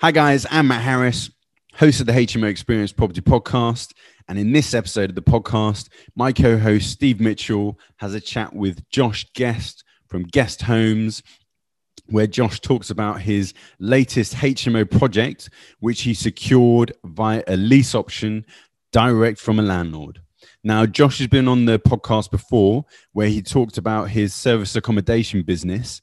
Hi, guys. I'm Matt Harris, host of the HMO Experience Property Podcast. And in this episode of the podcast, my co host Steve Mitchell has a chat with Josh Guest from Guest Homes, where Josh talks about his latest HMO project, which he secured via a lease option direct from a landlord. Now, Josh has been on the podcast before where he talked about his service accommodation business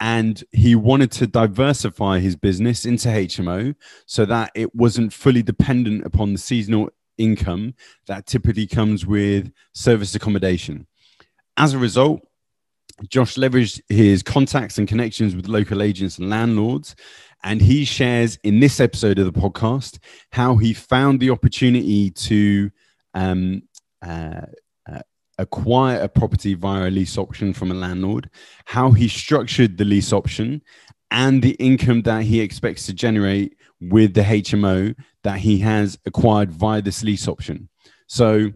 and he wanted to diversify his business into HMO so that it wasn't fully dependent upon the seasonal income that typically comes with service accommodation. As a result, Josh leveraged his contacts and connections with local agents and landlords. And he shares in this episode of the podcast how he found the opportunity to um, uh, acquire a property via a lease option from a landlord, how he structured the lease option, and the income that he expects to generate with the HMO that he has acquired via this lease option. So,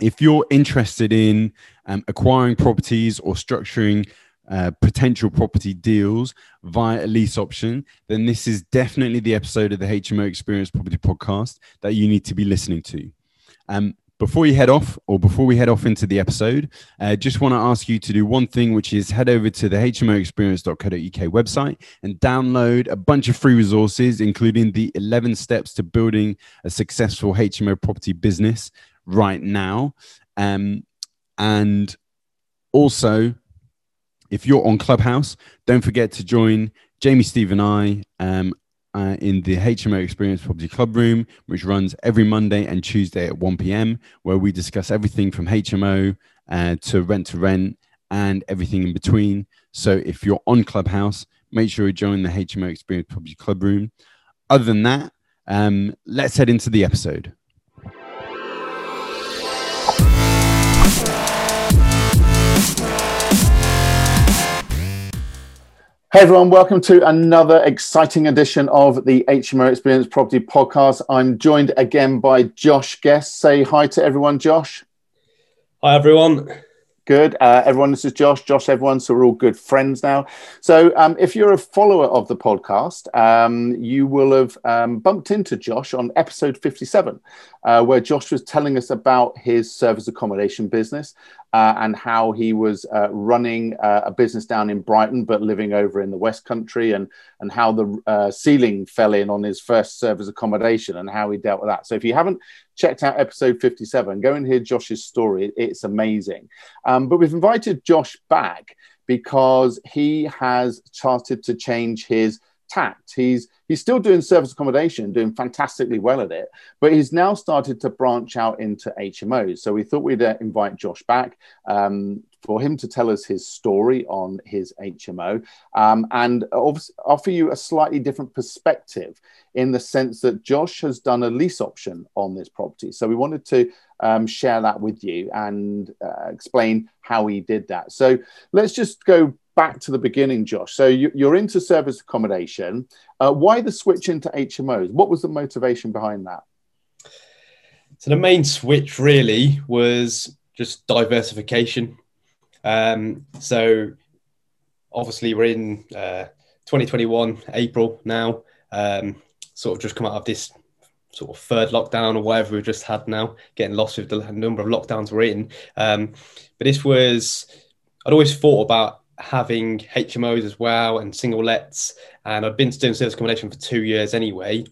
if you're interested in um, acquiring properties or structuring uh, potential property deals via a lease option, then this is definitely the episode of the HMO Experience Property Podcast that you need to be listening to. Um, before you head off, or before we head off into the episode, I uh, just want to ask you to do one thing, which is head over to the hmoexperience.co.uk website and download a bunch of free resources, including the 11 steps to building a successful HMO property business right now. Um, and also, if you're on Clubhouse, don't forget to join Jamie, Steve, and I um, uh, in the HMO Experience Property Club Room, which runs every Monday and Tuesday at 1 p.m., where we discuss everything from HMO uh, to rent to rent and everything in between. So if you're on Clubhouse, make sure you join the HMO Experience Property Club Room. Other than that, um, let's head into the episode. Hey everyone, welcome to another exciting edition of the HMO Experience Property Podcast. I'm joined again by Josh Guest. Say hi to everyone, Josh. Hi everyone. Good. Uh, everyone, this is Josh. Josh, everyone. So we're all good friends now. So um, if you're a follower of the podcast, um, you will have um, bumped into Josh on episode 57, uh, where Josh was telling us about his service accommodation business uh, and how he was uh, running uh, a business down in Brighton, but living over in the West Country, and and how the uh, ceiling fell in on his first service accommodation and how he dealt with that. So if you haven't checked out episode 57, go and hear Josh's story. It's amazing. Um, but we've invited Josh back because he has started to change his tact. He's he's still doing service accommodation, doing fantastically well at it, but he's now started to branch out into HMOs. So we thought we'd uh, invite Josh back um, for him to tell us his story on his HMO um, and offer you a slightly different perspective in the sense that Josh has done a lease option on this property. So we wanted to um, share that with you and uh, explain how he did that. So let's just go back to the beginning, Josh. So you, are into service accommodation. Uh, why the switch into HMOs? What was the motivation behind that? So the main switch really was just diversification. Um, so obviously we're in uh, 2021 April now. Um, sort of just come out of this sort of third lockdown or whatever we've just had now, getting lost with the number of lockdowns we're in. Um, but this was, I'd always thought about having HMOs as well and single lets. And I'd been doing service accommodation for two years anyway.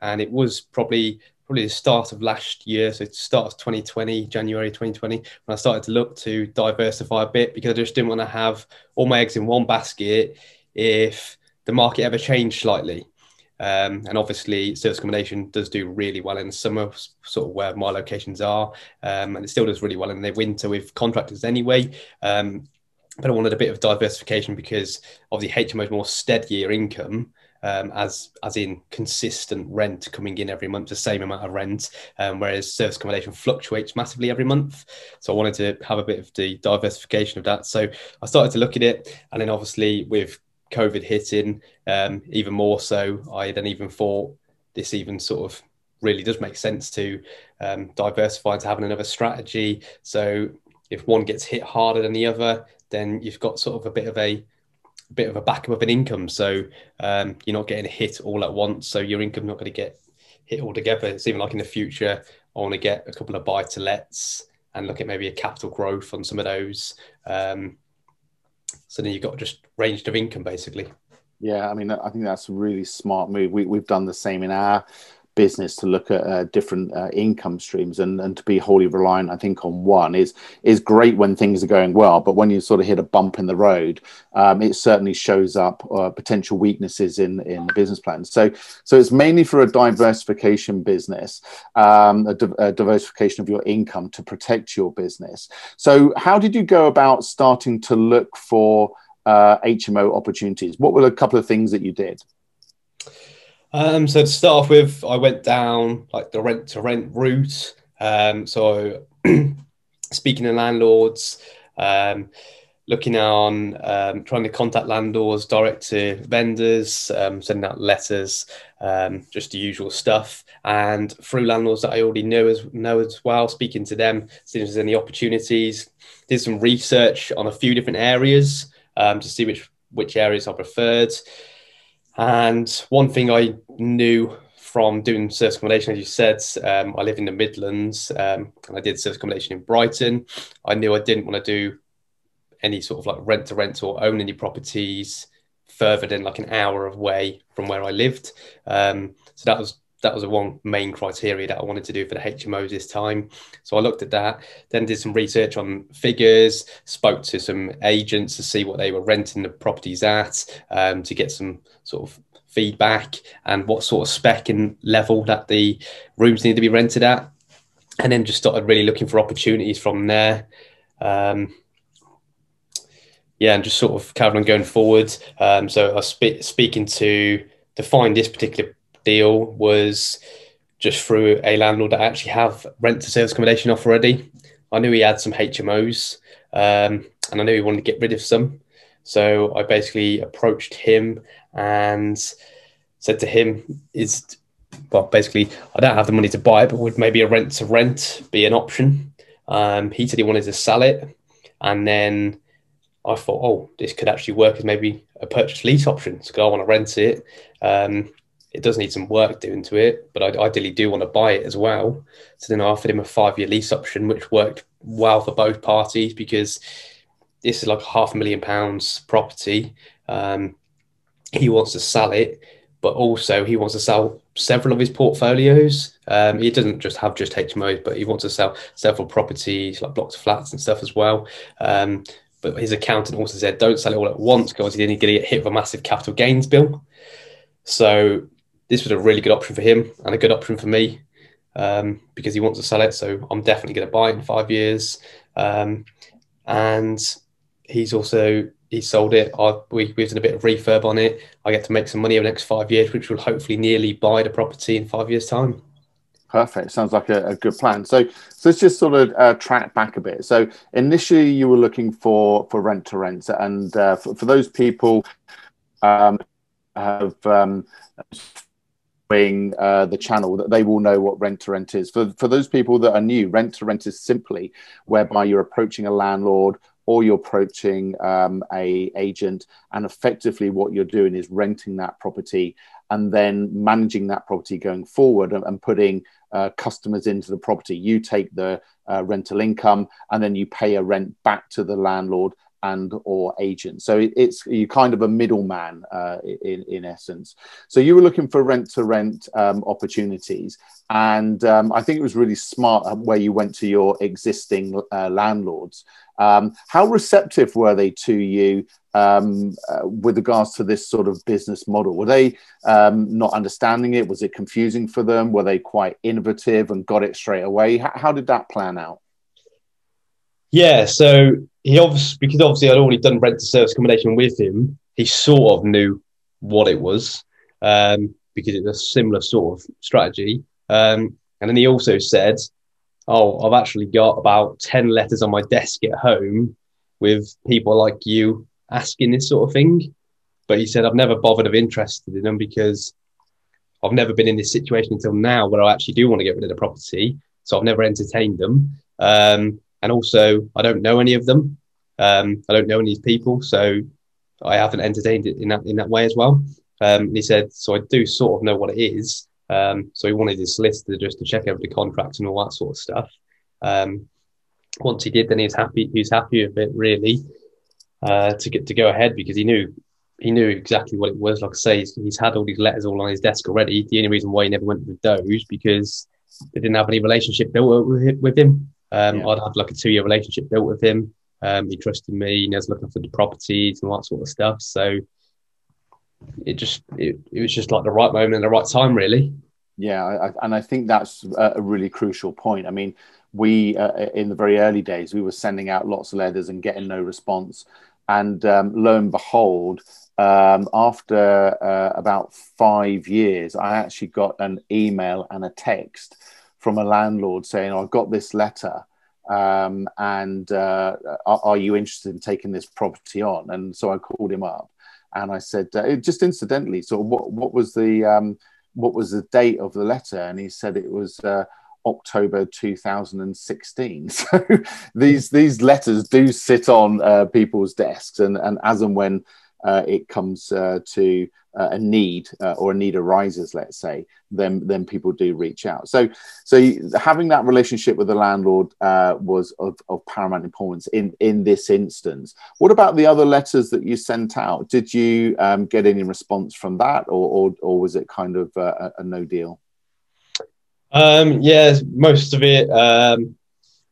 And it was probably probably the start of last year, so start of 2020, January 2020, when I started to look to diversify a bit because I just didn't want to have all my eggs in one basket if the market ever changed slightly. Um, and obviously, service accommodation does do really well in summer, sort of where my locations are, um, and it still does really well in the winter with contractors anyway. Um, but I wanted a bit of diversification because obviously HMO is more steadier income. Um, as as in consistent rent coming in every month, the same amount of rent, um, whereas service accommodation fluctuates massively every month. So I wanted to have a bit of the diversification of that. So I started to look at it, and then obviously with COVID hitting, um, even more so, I then even thought this even sort of really does make sense to um, diversify into having another strategy. So if one gets hit harder than the other, then you've got sort of a bit of a a bit of a backup of an income. So um, you're not getting hit all at once. So your income not going to get hit all together. It's even like in the future, I want to get a couple of buy to lets and look at maybe a capital growth on some of those. Um, so then you've got just range of income basically. Yeah, I mean, I think that's a really smart move. We, we've done the same in our business to look at uh, different uh, income streams and, and to be wholly reliant i think on one is is great when things are going well but when you sort of hit a bump in the road um, it certainly shows up uh, potential weaknesses in in the business plan. So so it's mainly for a diversification business um, a, di- a diversification of your income to protect your business. So how did you go about starting to look for hmo uh, opportunities? What were a couple of things that you did um, so to start off with, I went down like the rent to rent route. Um, so speaking to landlords, um, looking on um, trying to contact landlords, direct to vendors, um, sending out letters, um, just the usual stuff, and through landlords that I already know as know as well, speaking to them, seeing if there's any opportunities. Did some research on a few different areas um, to see which which areas I preferred. And one thing I knew from doing service accommodation, as you said, um, I live in the Midlands um, and I did service accommodation in Brighton. I knew I didn't want to do any sort of like rent to rent or own any properties further than like an hour away from where I lived. Um, so that was that was a one main criteria that I wanted to do for the HMOs this time. So I looked at that, then did some research on figures, spoke to some agents to see what they were renting the properties at, um, to get some sort of feedback and what sort of spec and level that the rooms need to be rented at. And then just started really looking for opportunities from there. Um, yeah, and just sort of carried on going forward. Um, so I was spe- speaking to to find this particular deal was just through a landlord that actually have rent to sales accommodation off already. I knew he had some HMOs um, and I knew he wanted to get rid of some. So I basically approached him and said to him, "Is well, basically, I don't have the money to buy it, but would maybe a rent to rent be an option?" Um, he said he wanted to sell it, and then I thought, "Oh, this could actually work as maybe a purchase lease option." So I want to rent it. Um, it does need some work doing to it, but I ideally do want to buy it as well. So then I offered him a five year lease option, which worked well for both parties because this is like half a million pounds property. Um, he wants to sell it, but also he wants to sell several of his portfolios. Um, he doesn't just have just HMOs, but he wants to sell several properties like blocks of flats and stuff as well. Um, but his accountant also said, don't sell it all at once because he's going to get hit with a massive capital gains bill. So this was a really good option for him and a good option for me um, because he wants to sell it. So I'm definitely going to buy it in five years. Um, and he's also he sold it. I, we, we've done a bit of refurb on it. I get to make some money over the next five years, which will hopefully nearly buy the property in five years' time. Perfect. Sounds like a, a good plan. So, so let's just sort of uh, track back a bit. So, initially, you were looking for for rent to rent, and uh, for, for those people um, have um, uh, the channel that they will know what rent to rent is. For, for those people that are new, rent to rent is simply whereby you're approaching a landlord or you're approaching um, a agent and effectively what you're doing is renting that property and then managing that property going forward and, and putting uh, customers into the property you take the uh, rental income and then you pay a rent back to the landlord and or agent. So it, it's you kind of a middleman uh, in in essence. So you were looking for rent to rent opportunities, and um, I think it was really smart uh, where you went to your existing uh, landlords. Um, how receptive were they to you um, uh, with regards to this sort of business model? Were they um, not understanding it? Was it confusing for them? Were they quite innovative and got it straight away? How, how did that plan out? Yeah, so he obviously because obviously I'd already done rent to service accommodation with him. He sort of knew what it was um, because it's a similar sort of strategy. Um, and then he also said, "Oh, I've actually got about ten letters on my desk at home with people like you asking this sort of thing." But he said, "I've never bothered of interested in them because I've never been in this situation until now where I actually do want to get rid of the property, so I've never entertained them." Um, and also I don't know any of them. Um, I don't know any of these people, so I haven't entertained it in that in that way as well. Um, he said, so I do sort of know what it is. Um, so he wanted his solicitor just to check over the contracts and all that sort of stuff. Um, once he did, then he was happy. He was happy with it really uh, to get to go ahead because he knew he knew exactly what it was. Like I say, he's, he's, had all these letters all on his desk already. The only reason why he never went with those because they didn't have any relationship built with him. Um, yeah. I'd had like a two year relationship built with him. Um, he trusted me. and He was looking for the properties and all that sort of stuff. So it just it, it was just like the right moment and the right time, really. Yeah, I, and I think that's a really crucial point. I mean, we uh, in the very early days we were sending out lots of letters and getting no response, and um, lo and behold, um, after uh, about five years, I actually got an email and a text from a landlord saying, oh, "I've got this letter." Um, and uh, are, are, you interested in taking this property on? And so I called him up, and I said, uh, just incidentally, so what what was the um, what was the date of the letter? And he said it was uh, October 2016. So these these letters do sit on uh, people's desks, and and as and when uh, it comes uh, to uh, a need uh, or a need arises, let's say, then then people do reach out. So so having that relationship with the landlord uh, was of, of paramount importance in in this instance. What about the other letters that you sent out? Did you um, get any response from that, or or, or was it kind of a, a no deal? Um, yeah, most of it. Um,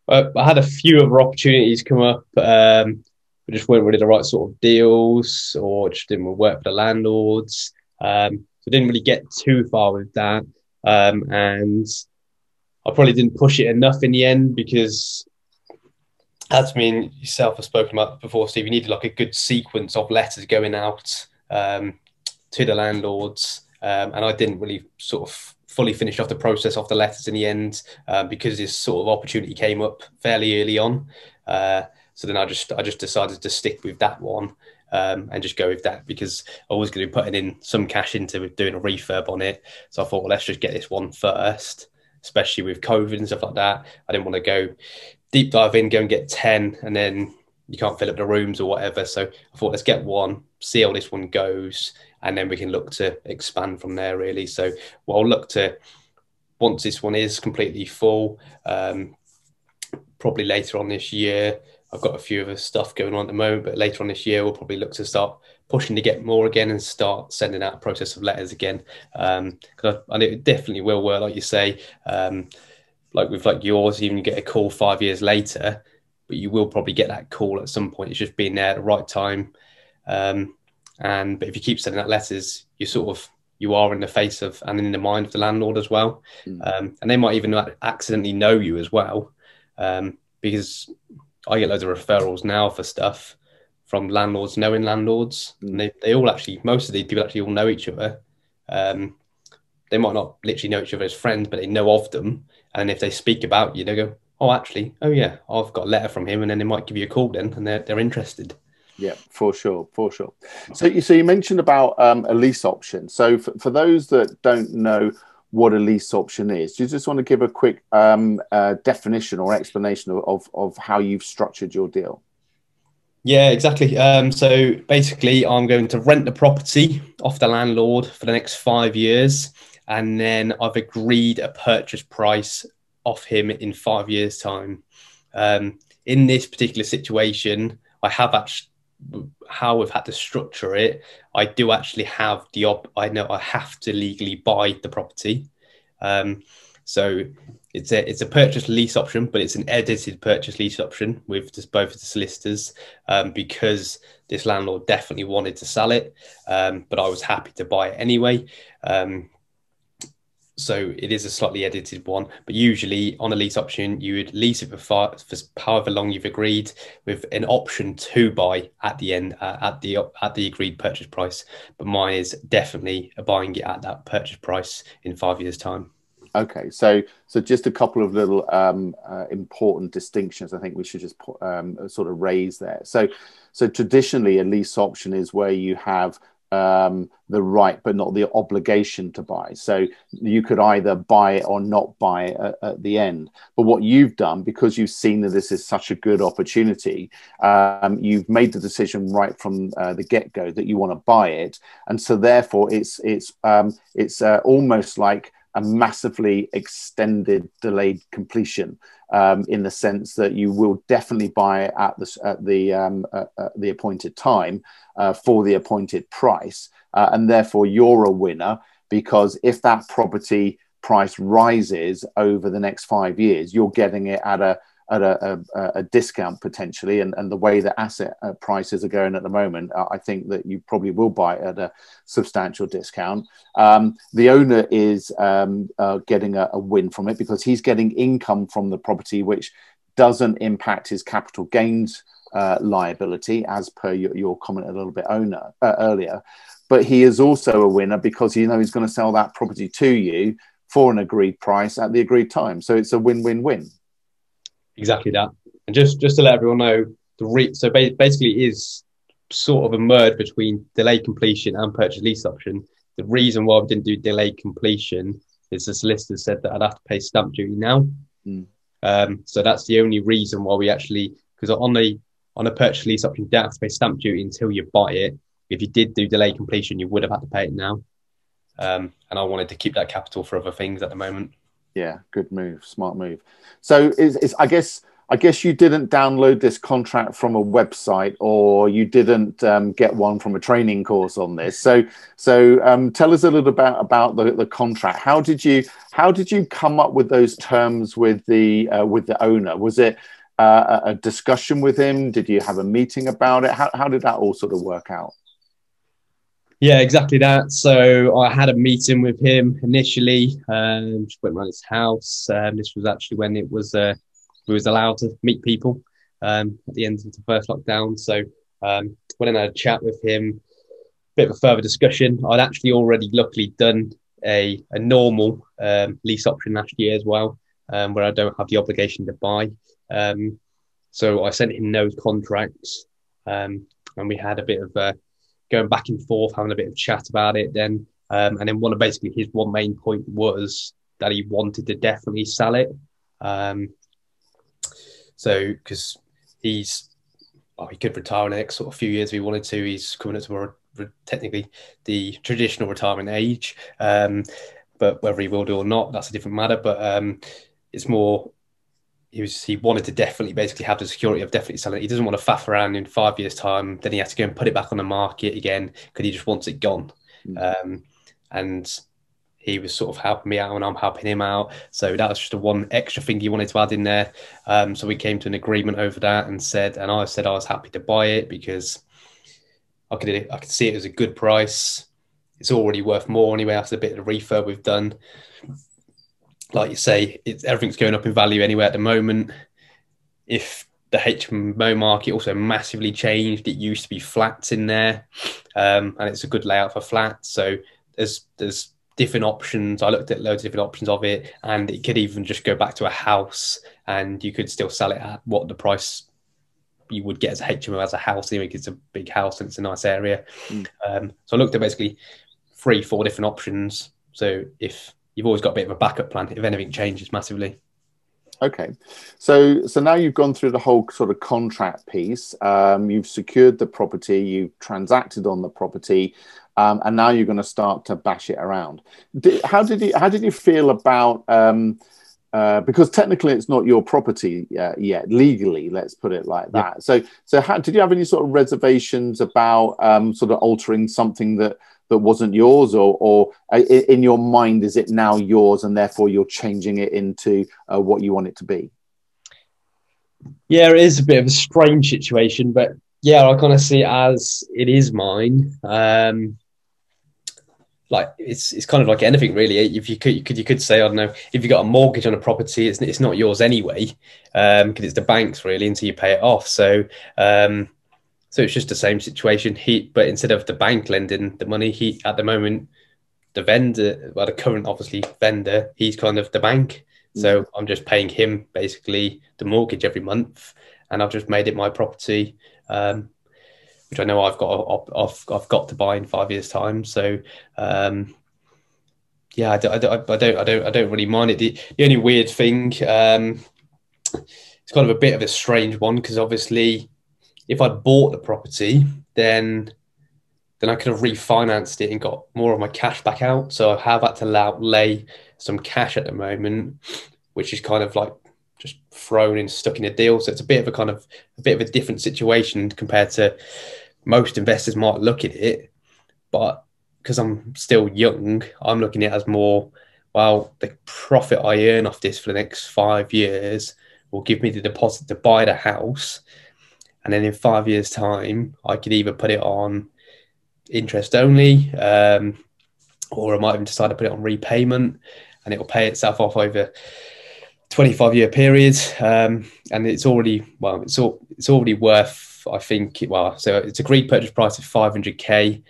I, had a few other opportunities come up. Um, we just weren't really the right sort of deals or just didn't work for the landlords. Um, so didn't really get too far with that. Um, and I probably didn't push it enough in the end because as me and yourself have spoken about before, Steve, you needed like a good sequence of letters going out um, to the landlords. Um, and I didn't really sort of fully finish off the process of the letters in the end uh, because this sort of opportunity came up fairly early on. Uh, so then I just I just decided to stick with that one um, and just go with that because I was going to be putting in some cash into doing a refurb on it. So I thought, well, let's just get this one first, especially with COVID and stuff like that. I didn't want to go deep dive in, go and get 10 and then you can't fill up the rooms or whatever. So I thought, let's get one, see how this one goes, and then we can look to expand from there, really. So well, I'll look to, once this one is completely full, um, probably later on this year, I've got a few other stuff going on at the moment, but later on this year, we'll probably look to start pushing to get more again and start sending out a process of letters again. Um, I, and it definitely will work, like you say, um, like with like yours, even you get a call five years later, but you will probably get that call at some point. It's just being there at the right time. Um, and but if you keep sending out letters, you sort of you are in the face of and in the mind of the landlord as well, mm. um, and they might even accidentally know you as well, um, because I get loads of referrals now for stuff from landlords knowing landlords. And they, they all actually, most of these people actually all know each other. Um, they might not literally know each other as friends, but they know of them. And if they speak about you, they go, oh, actually, oh, yeah, I've got a letter from him. And then they might give you a call then and they're, they're interested. Yeah, for sure, for sure. So you so you mentioned about um, a lease option. So for, for those that don't know what a lease option is. Do you just want to give a quick um, uh, definition or explanation of, of, how you've structured your deal? Yeah, exactly. Um, so basically, I'm going to rent the property off the landlord for the next five years, and then I've agreed a purchase price off him in five years' time. Um, in this particular situation, I have actually how we've had to structure it, I do actually have the op. I know I have to legally buy the property. Um, so it's a it's a purchase lease option, but it's an edited purchase lease option with just both of the solicitors um, because this landlord definitely wanted to sell it, um, but I was happy to buy it anyway. Um, so it is a slightly edited one, but usually on a lease option, you would lease it for, far, for however long you've agreed, with an option to buy at the end uh, at the at the agreed purchase price. But mine is definitely buying it at that purchase price in five years' time. Okay, so so just a couple of little um, uh, important distinctions. I think we should just put, um, sort of raise there. So so traditionally, a lease option is where you have um, the right but not the obligation to buy. So you could either buy it or not buy it at, at, the end. But what you've done, because you've seen that this is such a good opportunity, um, you've made the decision right from uh, the get go that you want to buy it, and so therefore it's it's um, it's uh, almost like a massively extended delayed completion um, in the sense that you will definitely buy at the at the um, uh, uh, the appointed time uh, for the appointed price, uh, and therefore you're a winner because if that property price rises over the next five years, you're getting it at a at a, a, a, discount potentially, and, and the way that asset uh, prices are going at the moment, I think that you probably will buy at a substantial discount. Um, the owner is um, uh, getting a, a, win from it because he's getting income from the property, which doesn't impact his capital gains uh, liability, as per your, your, comment a little bit owner uh, earlier. But he is also a winner because you know he's going to sell that property to you for an agreed price at the agreed time. So it's a win-win-win. Exactly that. And just just to let everyone know, the re- so basically is sort of a merge between delay completion and purchase lease option. The reason why we didn't do delay completion is the solicitor said that I'd have to pay stamp duty now. Mm. Um, so that's the only reason why we actually because on the on a purchase lease option, you don't have to pay stamp duty until you buy it. If you did do delay completion, you would have had to pay it now. Um, and I wanted to keep that capital for other things at the moment yeah good move smart move. So is, is i guess i guess you didn't download this contract from a website or you didn't um, get one from a training course on this. So so um, tell us a little about about the, the contract. How did you how did you come up with those terms with the uh, with the owner? Was it uh, a discussion with him? Did you have a meeting about it? How, how did that all sort of work out yeah, exactly that. So I had a meeting with him initially. Um, just went around his house. Um, this was actually when it was uh, we was allowed to meet people um, at the end of the first lockdown. So um, went and had a chat with him. A bit of a further discussion. I'd actually already luckily done a a normal um, lease option last year as well, um, where I don't have the obligation to buy. Um, so I sent him those contracts, um, and we had a bit of a going back and forth, having a bit of chat about it. Then, um, and then one of basically his one main point was that he wanted to definitely sell it. Um, so because he's, oh, he could retire in the next sort of few years if he wanted to. He's coming up to more technically the traditional retirement age. Um, but whether he will do or not, that's a different matter. But um, it's more he was he wanted to definitely basically have the security of definitely selling it. He doesn't want to faff around in five years' time. Then he has to go and put it back on the market again because he just wants it gone. Mm. Um, and he was sort of helping me out and I'm helping him out. So that was just a one extra thing he wanted to add in there. Um, so we came to an agreement over that and said, and I said I was happy to buy it because I could I could see it as a good price. It's already worth more anyway after the bit of the refurb we've done like you say, it's everything's going up in value anyway at the moment. If the HMO market also massively changed, it used to be flats in there, um, and it's a good layout for flats. So there's there's different options. I looked at loads of different options of it, and it could even just go back to a house, and you could still sell it at what the price you would get as a HMO as a house. Anyway, it's a big house and it's a nice area. Mm. Um, so I looked at basically three, four different options. So if you've always got a bit of a backup plan if anything changes massively. Okay, so so now you've gone through the whole sort of contract piece. Um, you've secured the property, you've transacted on the property, um, and now you're going to start to bash it around. Did, how did you how did you feel about? Um, uh, because technically it's not your property uh, yet legally let's put it like that yeah. so so how, did you have any sort of reservations about um, sort of altering something that that wasn't yours or or uh, in your mind is it now yours and therefore you're changing it into uh, what you want it to be? Yeah it is a bit of a strange situation but yeah i kind of see it as it is mine. Um like it's it's kind of like anything really. If you could you could you could say i don't know if you got a mortgage on a property it's, it's not yours anyway um because it's the bank's really until you pay it off. So um so it's just the same situation. He, but instead of the bank lending the money, he at the moment, the vendor, well, the current obviously vendor, he's kind of the bank. So mm. I'm just paying him basically the mortgage every month, and I've just made it my property. Um, which I know I've got I've, I've got to buy in five years' time. So um, yeah, I don't, I don't I don't I don't I don't really mind it. The, the only weird thing um, it's kind of a bit of a strange one because obviously if I'd bought the property then then I could have refinanced it and got more of my cash back out. So I have had to lay some cash at the moment, which is kind of like just thrown and stuck in a deal. So it's a bit of a kind of a bit of a different situation compared to most investors might look at it. But because I'm still young, I'm looking at it as more, well, the profit I earn off this for the next five years will give me the deposit to buy the house. And then in five years' time, I could either put it on interest only, um, or I might even decide to put it on repayment and it will pay itself off over 25 year period. Um, and it's already, well, it's, all, it's already worth, I think, well, so it's agreed purchase price of 500K.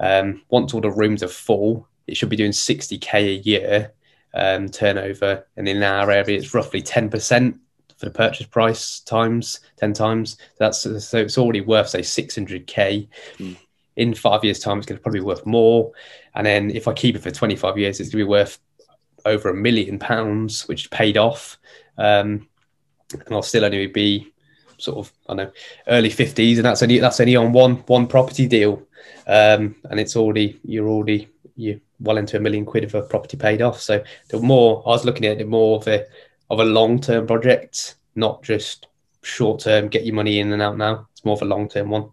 Um, once all the rooms are full, it should be doing 60K a year um, turnover. And in our area, it's roughly 10% for the purchase price times 10 times. That's so it's already worth, say, 600K. Mm in five years' time, it's going to probably be worth more. And then if I keep it for 25 years, it's going to be worth over a million pounds, which paid off. Um, and I'll still only be sort of I don't know early 50s, and that's only that's only on one one property deal. Um, and it's already you're already you're well into a million quid of a property paid off. So the more I was looking at it more of a of a long term project, not just short term, get your money in and out now. It's more of a long term one.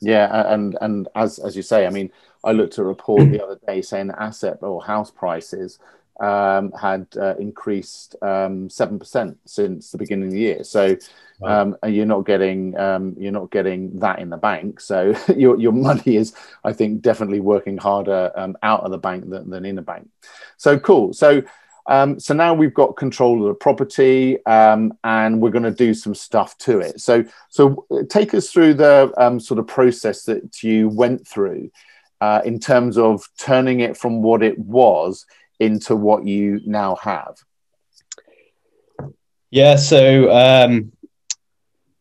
Yeah, and and as as you say, I mean, I looked at a report the other day saying that asset or house prices um, had uh, increased um, seven um, percent since the beginning of the year. So um, you're not getting um, you're not getting that in the bank. So your your money is, I think, definitely working harder um, out of the bank than, than in the bank. So cool. So um, so now we've got control of the property, um, and we're going to do some stuff to it. So, so take us through the um, sort of process that you went through uh, in terms of turning it from what it was into what you now have. Yeah. So, um,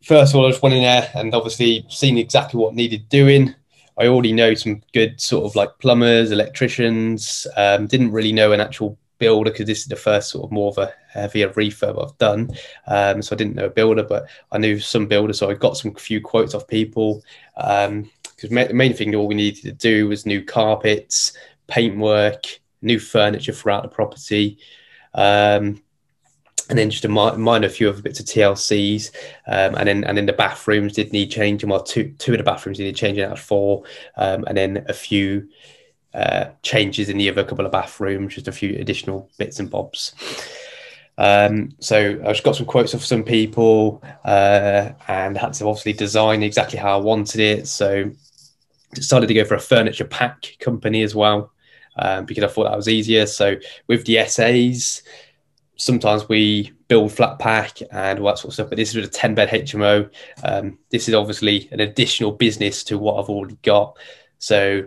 first of all, I just went in there and obviously seen exactly what needed doing. I already know some good sort of like plumbers, electricians. Um, didn't really know an actual builder because this is the first sort of more of a heavier refurb I've done. Um, so I didn't know a builder, but I knew some builders, so I got some few quotes off people. Because um, the main thing all we needed to do was new carpets, paintwork, new furniture throughout the property. Um, and then just a minor few other bits of TLCs, um, and then and then the bathrooms did need changing. Well, two two of the bathrooms needed changing out of four, um, and then a few uh, changes in the other couple of bathrooms, just a few additional bits and bobs. Um, so I just got some quotes of some people uh, and had to obviously design exactly how I wanted it. So decided to go for a furniture pack company as well um, because I thought that was easier. So with the SAs, sometimes we build flat pack and all that sort of stuff, but this is with a 10 bed HMO. Um, this is obviously an additional business to what I've already got. So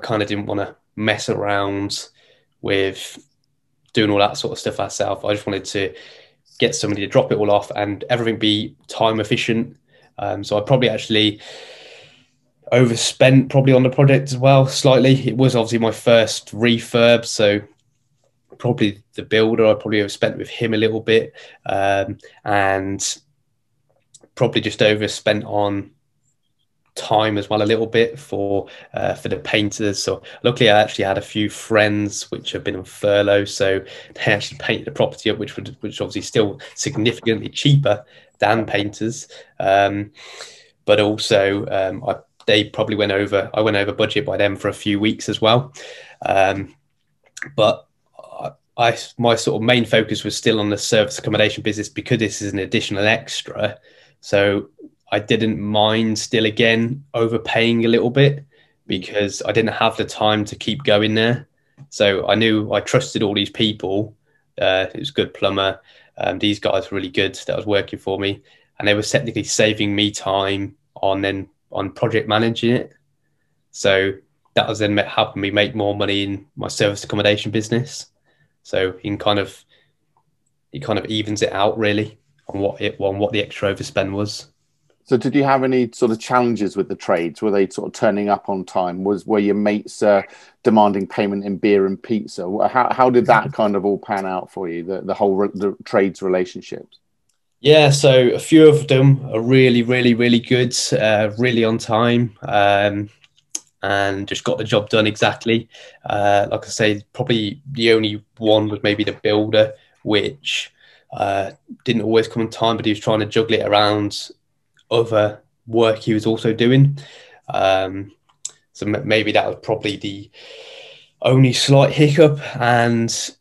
I kind of didn't want to mess around with doing all that sort of stuff myself. I just wanted to get somebody to drop it all off and everything be time efficient. Um, so I probably actually overspent probably on the project as well slightly. It was obviously my first refurb, so probably the builder I probably overspent with him a little bit, um, and probably just overspent on time as well a little bit for uh, for the painters. So luckily i actually had a few friends which have been on furlough so they actually painted the property up which would which obviously still significantly cheaper than painters. Um, but also um, I, they probably went over i went over budget by them for a few weeks as well. Um, but I, my sort of main focus was still on the service accommodation business because this is an additional extra. So I didn't mind still again overpaying a little bit because I didn't have the time to keep going there. So I knew I trusted all these people. Uh, it was good plumber. Um, these guys were really good that was working for me, and they were technically saving me time on then on project managing it. So that was then helping me make more money in my service accommodation business. So in kind of it kind of evens it out really on what it on what the extra overspend was. So, did you have any sort of challenges with the trades? Were they sort of turning up on time? Was were your mates uh, demanding payment in beer and pizza? How how did that kind of all pan out for you? The the whole re- the trades relationships. Yeah, so a few of them are really, really, really good, uh, really on time, um, and just got the job done exactly. Uh, like I say, probably the only one was maybe the builder, which uh, didn't always come on time, but he was trying to juggle it around other work he was also doing. Um, so maybe that was probably the only slight hiccup, and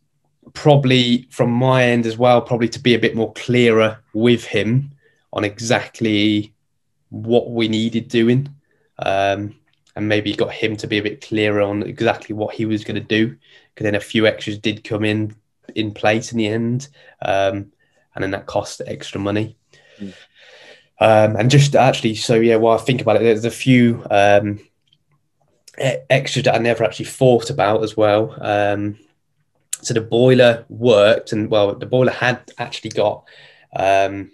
probably from my end as well, probably to be a bit more clearer with him on exactly what we needed doing. Um, and maybe got him to be a bit clearer on exactly what he was going to do. Because then a few extras did come in in place in the end, um, and then that cost extra money. Mm. Um, and just actually, so yeah, while I think about it, there's a few um, extras that I never actually thought about as well. Um, so the boiler worked, and well, the boiler had actually got um,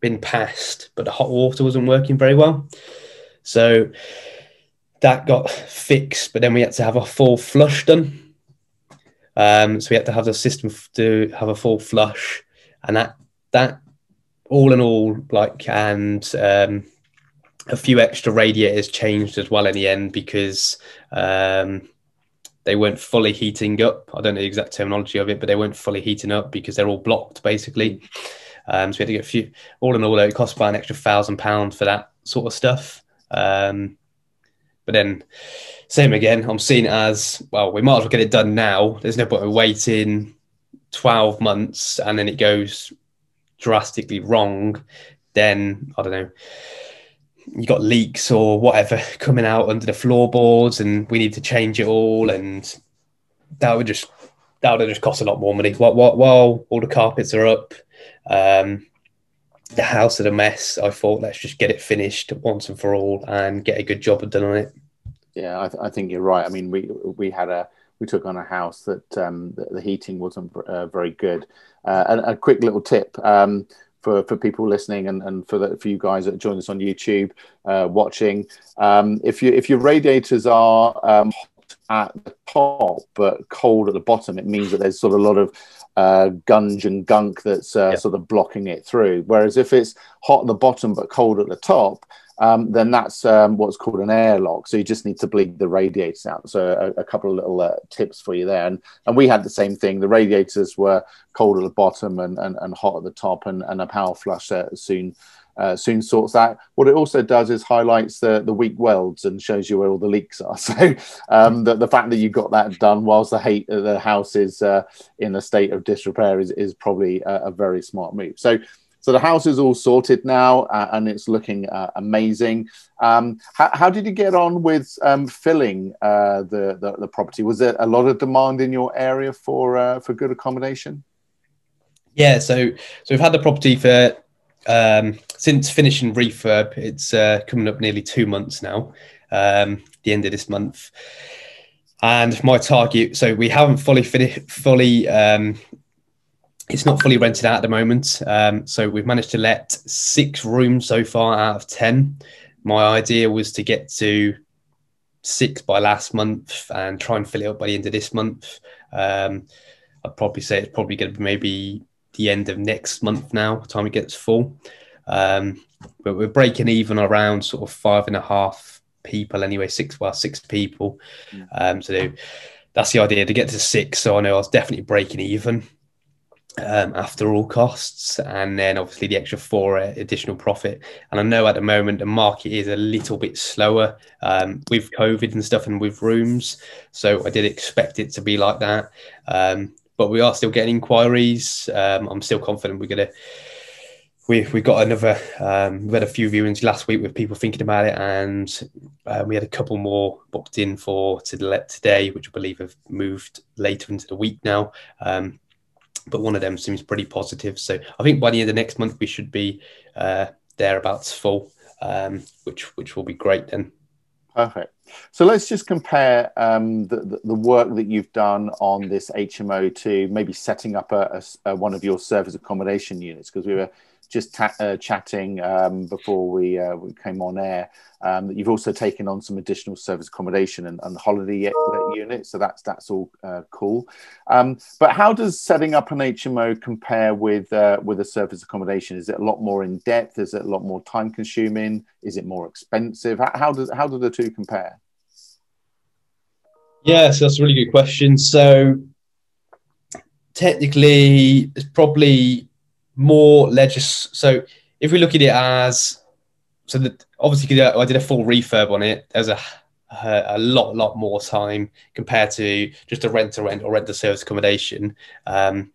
been passed, but the hot water wasn't working very well. So that got fixed, but then we had to have a full flush done. Um, so we had to have the system to have a full flush, and that that all in all, like, and um, a few extra radiators changed as well in the end because um, they weren't fully heating up. I don't know the exact terminology of it, but they weren't fully heating up because they're all blocked basically. Um, so we had to get a few. All in all, it cost about an extra thousand pounds for that sort of stuff. Um, but then, same again. I'm seeing it as well. We might as well get it done now. There's no point in waiting twelve months and then it goes drastically wrong, then I don't know, you got leaks or whatever coming out under the floorboards, and we need to change it all, and that would just that would just cost a lot more money. While, while all the carpets are up, um, the house is a mess. I thought let's just get it finished once and for all and get a good job done on it. Yeah, I, th- I think you're right. I mean, we we had a we took on a house that um, the, the, heating wasn't uh, very good. Uh, and a quick little tip um, for, for people listening and, and for the, for you guys that join us on YouTube uh, watching, um, if you if your radiators are um, hot at the top but cold at the bottom, it means that there's sort of a lot of uh, gunge and gunk that's uh, yep. sort of blocking it through. Whereas if it's hot at the bottom but cold at the top, um, then that's um, what's called an airlock. So you just need to bleed the radiators out. So a, a couple of little uh, tips for you there. And, and we had the same thing. The radiators were cold at the bottom and, and, and hot at the top, and, and a power flush uh, soon. Uh, soon sorts that. What it also does is highlights the, the weak welds and shows you where all the leaks are. So um, the, the fact that you got that done whilst the, hate, the house is uh, in a state of disrepair is, is probably a, a very smart move. So so the house is all sorted now, uh, and it's looking uh, amazing. Um, how, how, did you get on with um, filling uh, the, the, the property? Was there a lot of demand in your area for uh, for good accommodation? Yeah, so so we've had the property for um, since finishing refurb. It's uh, coming up nearly two months now. Um, the end of this month, and my target. So we haven't fully finished, fully um, it's not fully rented out at the moment. Um, so we've managed to let six rooms so far out of 10. My idea was to get to six by last month and try and fill it up by the end of this month. Um, I'd probably say it's probably going to be maybe the end of next month now, the time it gets full. Um, but we're breaking even around sort of five and a half people anyway, six, well, six people. Um, so that's the idea to get to six. So I know I was definitely breaking even um, after all costs, and then obviously the extra four additional profit. And I know at the moment the market is a little bit slower um, with COVID and stuff, and with rooms. So I did expect it to be like that, um, but we are still getting inquiries. Um, I'm still confident we're gonna. We we got another. Um, we had a few viewings last week with people thinking about it, and uh, we had a couple more booked in for to let today, which I believe have moved later into the week now. But one of them seems pretty positive. So I think by the end of next month we should be uh, thereabouts full, um, which which will be great then. Perfect. So let's just compare um, the, the, the, work that you've done on this HMO to maybe setting up a, a, a one of your service accommodation units because we were just ta- uh, chatting um, before we, uh, we came on air um, that you've also taken on some additional service accommodation and, and holiday unit, So that's that's all uh, cool. Um, but how does setting up an HMO compare with uh, with a service accommodation? Is it a lot more in depth? Is it a lot more time consuming? Is it more expensive? How, how does how do the two compare? Yeah, so that's a really good question. So technically, it's probably more legis. So if we look at it as so that obviously I did a full refurb on it. There's a a lot, lot more time compared to just a rent to rent or rent to service accommodation. Um,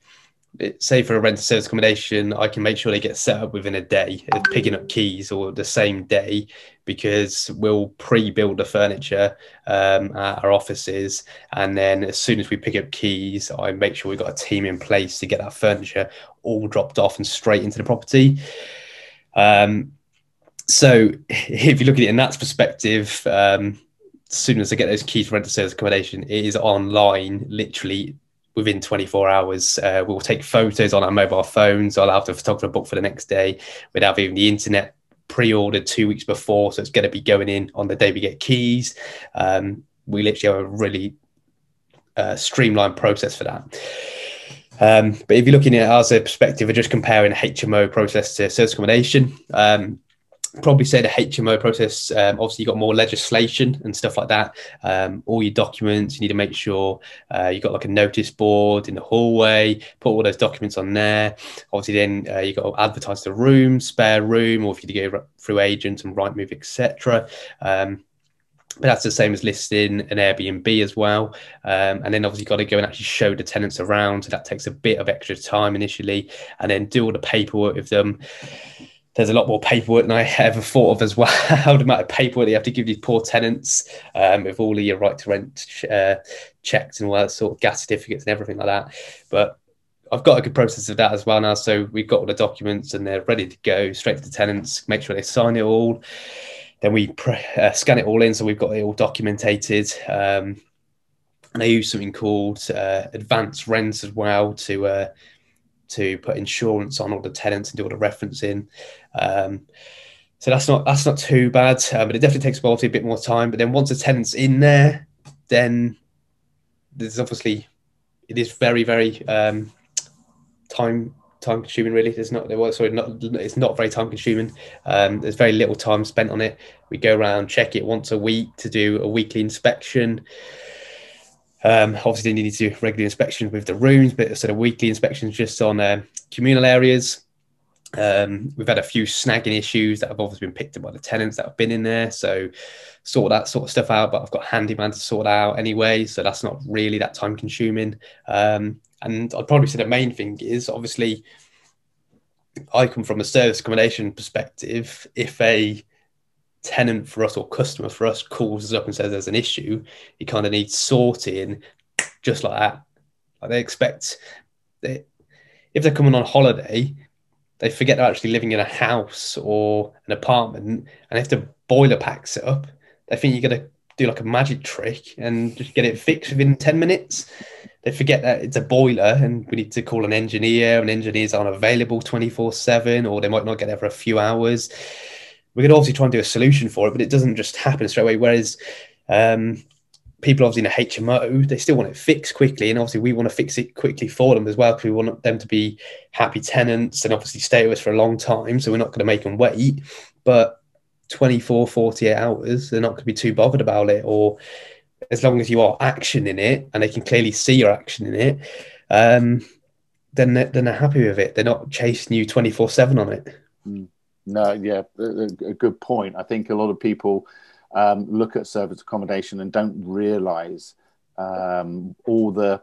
say for a rent to service accommodation, I can make sure they get set up within a day, picking up keys or the same day, because we'll pre-build the furniture um, at our offices, and then as soon as we pick up keys, I make sure we've got a team in place to get that furniture all dropped off and straight into the property. Um, so if you look at it in that perspective, um, as soon as I get those keys for rent to service accommodation, it is online literally within 24 hours. Uh, we'll take photos on our mobile phones. I'll have the photographer book for the next day. We'd have even the internet pre-ordered two weeks before, so it's going to be going in on the day we get keys. Um, we literally have a really uh, streamlined process for that. Um, but if you're looking at it as a perspective of just comparing HMO process to service accommodation, um, probably say the HMO process. Um, obviously, you got more legislation and stuff like that. Um, all your documents, you need to make sure uh, you got like a notice board in the hallway. Put all those documents on there. Obviously, then uh, you got to advertise the room, spare room, or if you go through agents and Rightmove, etc. Um, but that's the same as listing an Airbnb as well. Um, and then obviously got to go and actually show the tenants around. So that takes a bit of extra time initially, and then do all the paperwork with them there's a lot more paperwork than I ever thought of as well. the amount of paperwork you have to give these poor tenants um, with all of your right to rent uh, checks and all that sort of gas certificates and everything like that. But I've got a good process of that as well now. So we've got all the documents and they're ready to go straight to the tenants, make sure they sign it all. Then we pre- uh, scan it all in. So we've got it all documented. Um, and I use something called uh, advanced rents as well to uh, to put insurance on all the tenants and do all the referencing. Um, so that's not that's not too bad, uh, but it definitely takes a bit more time. But then once the tenant's in there, then there's obviously it is very very um, time time consuming. Really, there's not well, sorry, not it's not very time consuming. Um, there's very little time spent on it. We go around check it once a week to do a weekly inspection. Um, obviously, they need to do regular inspections with the rooms, but sort of weekly inspections just on uh, communal areas. Um, we've had a few snagging issues that have obviously been picked up by the tenants that have been in there. So sort that sort of stuff out, but I've got handyman to sort out anyway. So that's not really that time consuming. Um, and I'd probably say the main thing is obviously I come from a service accommodation perspective. If a tenant for us or customer for us calls us up and says there's an issue, it kind of needs sorting just like that. Like they expect that if they're coming on holiday, they forget they're actually living in a house or an apartment, and if the boiler packs up, they think you're gonna do like a magic trick and just get it fixed within 10 minutes. They forget that it's a boiler and we need to call an engineer, and engineers aren't available 24 7, or they might not get there for a few hours we could obviously try and do a solution for it, but it doesn't just happen straight away. Whereas um, people obviously in a HMO, they still want it fixed quickly. And obviously we want to fix it quickly for them as well, because we want them to be happy tenants and obviously stay with us for a long time. So we're not going to make them wait. But 24, 48 hours, they're not going to be too bothered about it. Or as long as you are action in it and they can clearly see your action in it, um, then, they're, then they're happy with it. They're not chasing you 24 7 on it. Mm. No, yeah, a, good point. I think a lot of people um, look at service accommodation and don't realise um, all the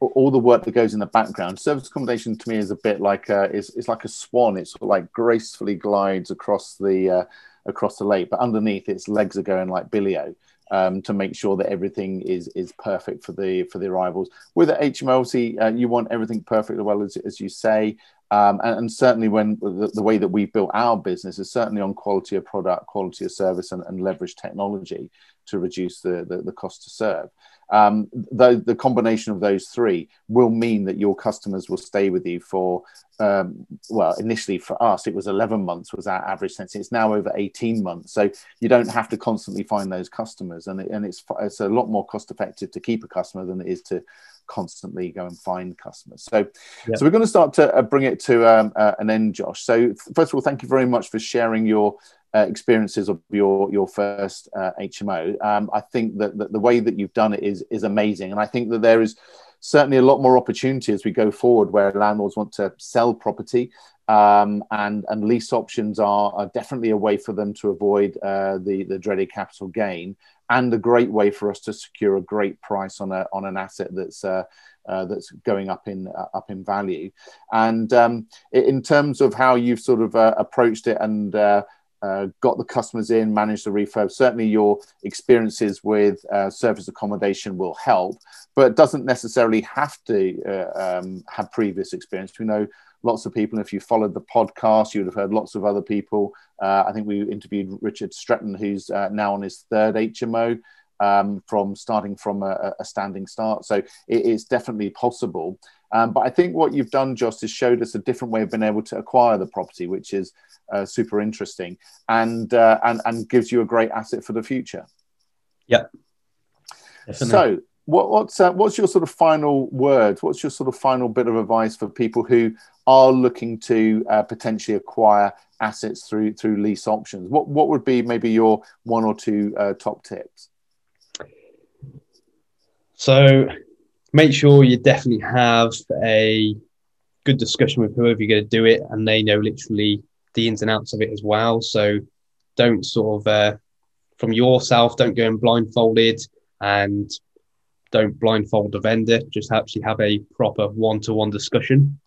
all the work that goes in the background. Service accommodation to me is a bit like a, it's, it's like a swan. It sort of like gracefully glides across the uh, across the lake, but underneath its legs are going like billio. Um, to make sure that everything is is perfect for the for the arrivals. With the HMLC, uh, you want everything perfect as well as, as you say. Um, and, and, certainly, when the, the, way that we've built our business is certainly on quality of product, quality of service, and, and leverage technology. to reduce the, the, the cost to serve um, the, the combination of those three will mean that your customers will stay with you for um, well initially for us it was 11 months was our average sense it's now over 18 months. So you don't have to constantly find those customers. And, it, and it's it's a lot more cost effective to keep a customer than it is to constantly go and find customers. So yep. so we're going to start to uh, bring it to um, uh, an end josh. So first of all thank you very much for sharing your uh, experiences of your your first uh, HMO. Um, I think that, that the way that you've done it is is amazing, and I think that there is certainly a lot more opportunity as we go forward where landlords want to sell property um, and and lease options are, are, definitely a way for them to avoid uh, the the dreaded capital gain and a great way for us to secure a great price on a on an asset that's uh, uh, that's going up in uh, up in value and um, in terms of how you've sort of uh, approached it and uh, got the customers in, managed the refurb. Certainly, your experiences with uh, service accommodation will help, but doesn't necessarily have to uh, um, have previous experience. We know lots of people. If you followed the podcast, you would have heard lots of other people. Uh, I think we interviewed Richard Stretton, who's uh, now on his third HMO. Um, from starting from a, a, standing start. So it is definitely possible. Um, but I think what you've done, Josh, is showed us a different way of being able to acquire the property, which is uh, super interesting and uh, and and gives you a great asset for the future. Yeah. So what, what's uh, what's your sort of final word? What's your sort of final bit of advice for people who are looking to uh, potentially acquire assets through through lease options? What what would be maybe your one or two uh, top tips? So make sure you definitely have a good discussion with whoever you're going to do it, and they know literally the ins and outs of it as well. So don't sort of uh, from yourself, don't go in blindfolded and don't blindfold the vendor. Just actually have a proper one-to-one discussion.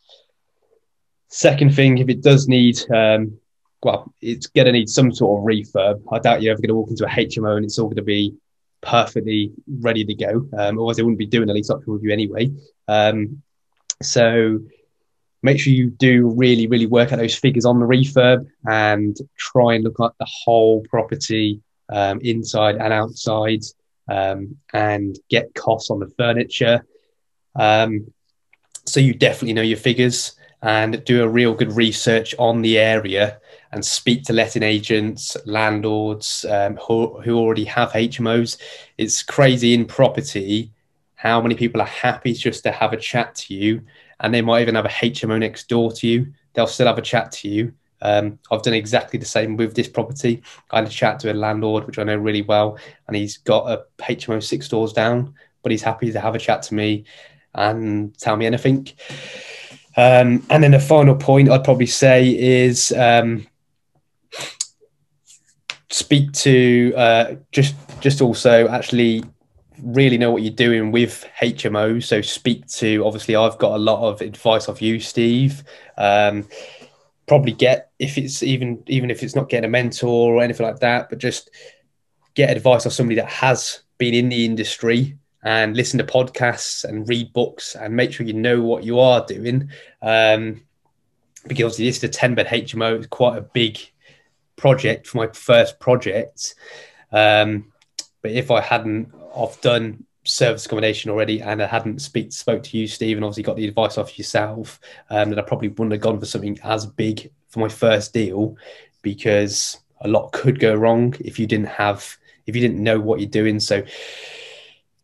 Second thing, if it does need, um, well, it's going to need some sort of refurb. I doubt you're ever going to walk into a HMO and it's all going to be perfectly ready to go. Um, otherwise, they wouldn't be doing a lease option review anyway. Um, so make sure you do really, really work out those figures on the refurb and try and look at the whole property um, inside and outside um, and get costs on the furniture. Um, so you definitely know your figures and do a real good research on the area and speak to letting agents, landlords um, who, who already have HMOs. It's crazy in property how many people are happy just to have a chat to you and they might even have a HMO next door to you. They'll still have a chat to you. Um, I've done exactly the same with this property. I had a chat to a landlord, which I know really well, and he's got a HMO six doors down, but he's happy to have a chat to me and tell me anything. Um, and then the final point I'd probably say is um, speak to uh, just just also actually really know what you're doing with HMO. So speak to obviously I've got a lot of advice off you, Steve. Um, probably get if it's even even if it's not getting a mentor or anything like that, but just get advice off somebody that has been in the industry and listen to podcasts and read books and make sure you know what you are doing. Um, because this is a 10 bed HMO, it's quite a big project for my first project. Um, but if I hadn't I've done service accommodation already and I hadn't speak, spoke to you, Steve, and obviously got the advice off yourself, um, that I probably wouldn't have gone for something as big for my first deal because a lot could go wrong if you didn't have if you didn't know what you're doing. So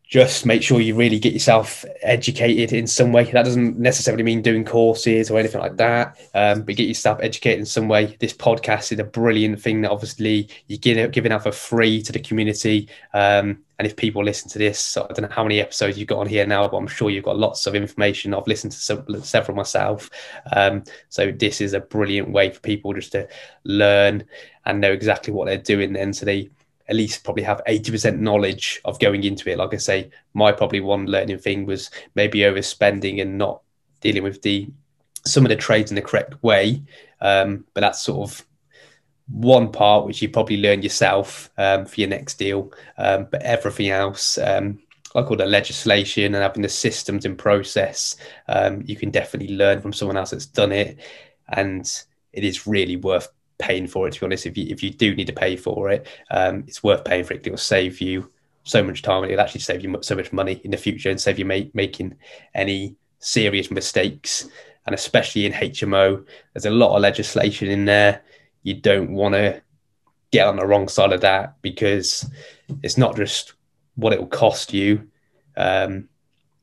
just make sure you really get yourself educated in some way. That doesn't necessarily mean doing courses or anything like that, um, but get yourself educated in some way. This podcast is a brilliant thing that obviously you're giving out for free to the community. Um, and if people listen to this, I don't know how many episodes you've got on here now, but I'm sure you've got lots of information. I've listened to some, several myself. Um, so this is a brilliant way for people just to learn and know exactly what they're doing then. So they at least probably have 80% knowledge of going into it. Like I say, my probably one learning thing was maybe overspending and not dealing with the some of the trades in the correct way. Um, but that's sort of one part which you probably learn yourself um, for your next deal. Um, but everything else, um, like all the legislation and having the systems in process, um, you can definitely learn from someone else that's done it. And it is really worth paying for it. To be honest, if you if you do need to pay for it, um, it's worth paying for it. It will save you so much time. and It'll actually save you so much money in the future and save you ma- making any serious mistakes. And especially in HMO, there's a lot of legislation in there. You don't want to get on the wrong side of that because it's not just what it will cost you. Um,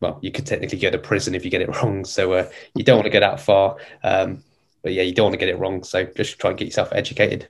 well, you could technically go to prison if you get it wrong. So uh, you don't want to go that far. Um, but yeah, you don't want to get it wrong. So just try and get yourself educated.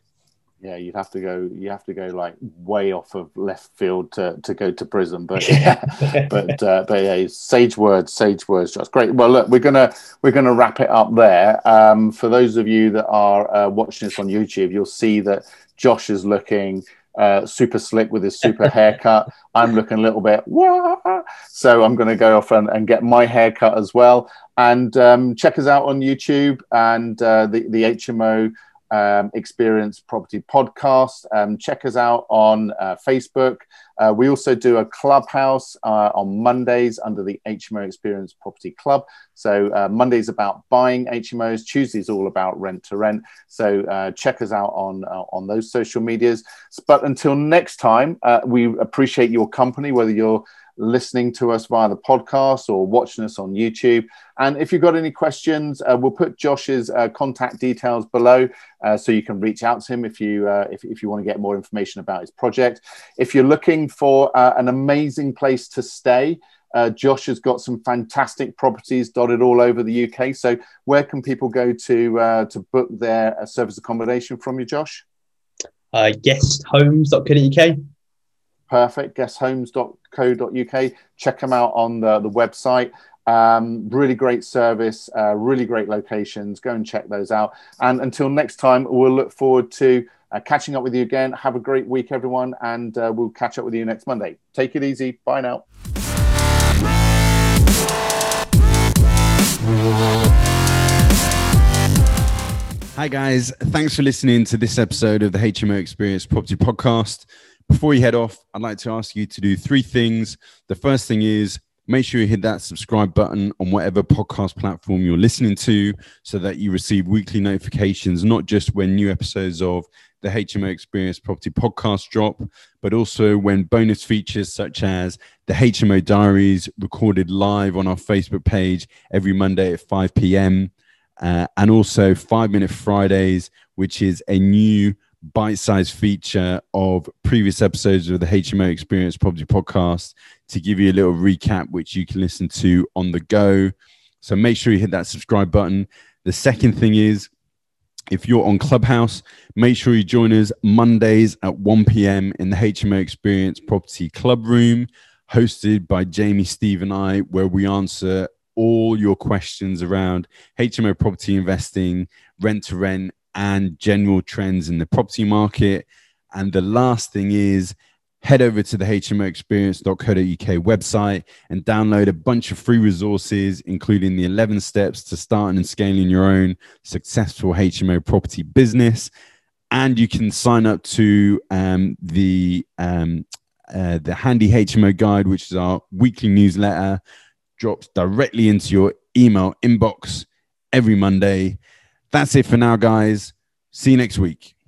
Yeah, you'd have to go. You have to go like way off of left field to, to go to prison. But yeah, but uh, but yeah, sage words, sage words. Just great. Well, look, we're gonna we're gonna wrap it up there. Um, for those of you that are uh, watching this on YouTube, you'll see that Josh is looking uh, super slick with his super haircut. I'm looking a little bit, Wah! so I'm going to go off and, and, get my haircut as well. And um, check us out on YouTube and uh, the, the HMO um, Experience Property podcast. Um, check us out on uh, Facebook. Uh, we also do a clubhouse uh, on Mondays under the HMO Experience Property Club. So uh, Mondays about buying HMOs, Tuesdays all about rent to rent. So uh, check us out on uh, on those social medias. But until next time, we appreciate your company, whether you're listening to us via the podcast or watching us on YouTube. And if you've got any questions, uh, we'll put Josh's uh, contact details below uh, so you can reach out to him if you uh, if, if you want to get more information about his project. If you're looking for uh, an amazing place to stay, uh, Josh has got some fantastic properties dotted all over the UK. So where can people go to to book their service accommodation from you, Josh? Uh, guesthomes.co.uk. Perfect. Guesthomes.co.uk. Check them out on the, the website. Um, really great service, uh, really great locations. Go and check those out. And until next time, we'll look forward to uh, catching up with you again. Have a great week, everyone, and uh, we'll catch up with you next Monday. Take it easy. Bye now. Hi, guys. Thanks for listening to this episode of the HMO Experience Property Podcast. Before you head off, I'd like to ask you to do three things. The first thing is make sure you hit that subscribe button on whatever podcast platform you're listening to so that you receive weekly notifications, not just when new episodes of the HMO Experience Property podcast drop, but also when bonus features such as the HMO Diaries recorded live on our Facebook page every Monday at 5 p.m. Uh, and also Five Minute Fridays, which is a new bite-sized feature of previous episodes of the HMO Experience Property Podcast to give you a little recap, which you can listen to on the go. So make sure you hit that subscribe button. The second thing is, if you're on Clubhouse, make sure you join us Mondays at 1 p.m. in the HMO Experience Property Club Room, hosted by Jamie, Steve, and I, where we answer all your questions around HMO property investing, rent to rent, and general trends in the property market. And the last thing is head over to the hmoexperience.co.uk website and download a bunch of free resources, including the 11 steps to starting and scaling your own successful HMO property business. And you can sign up to um, the um, uh, the Handy HMO Guide, which is our weekly newsletter, drops directly into your email inbox every Monday. That's it for now, guys. See you next week.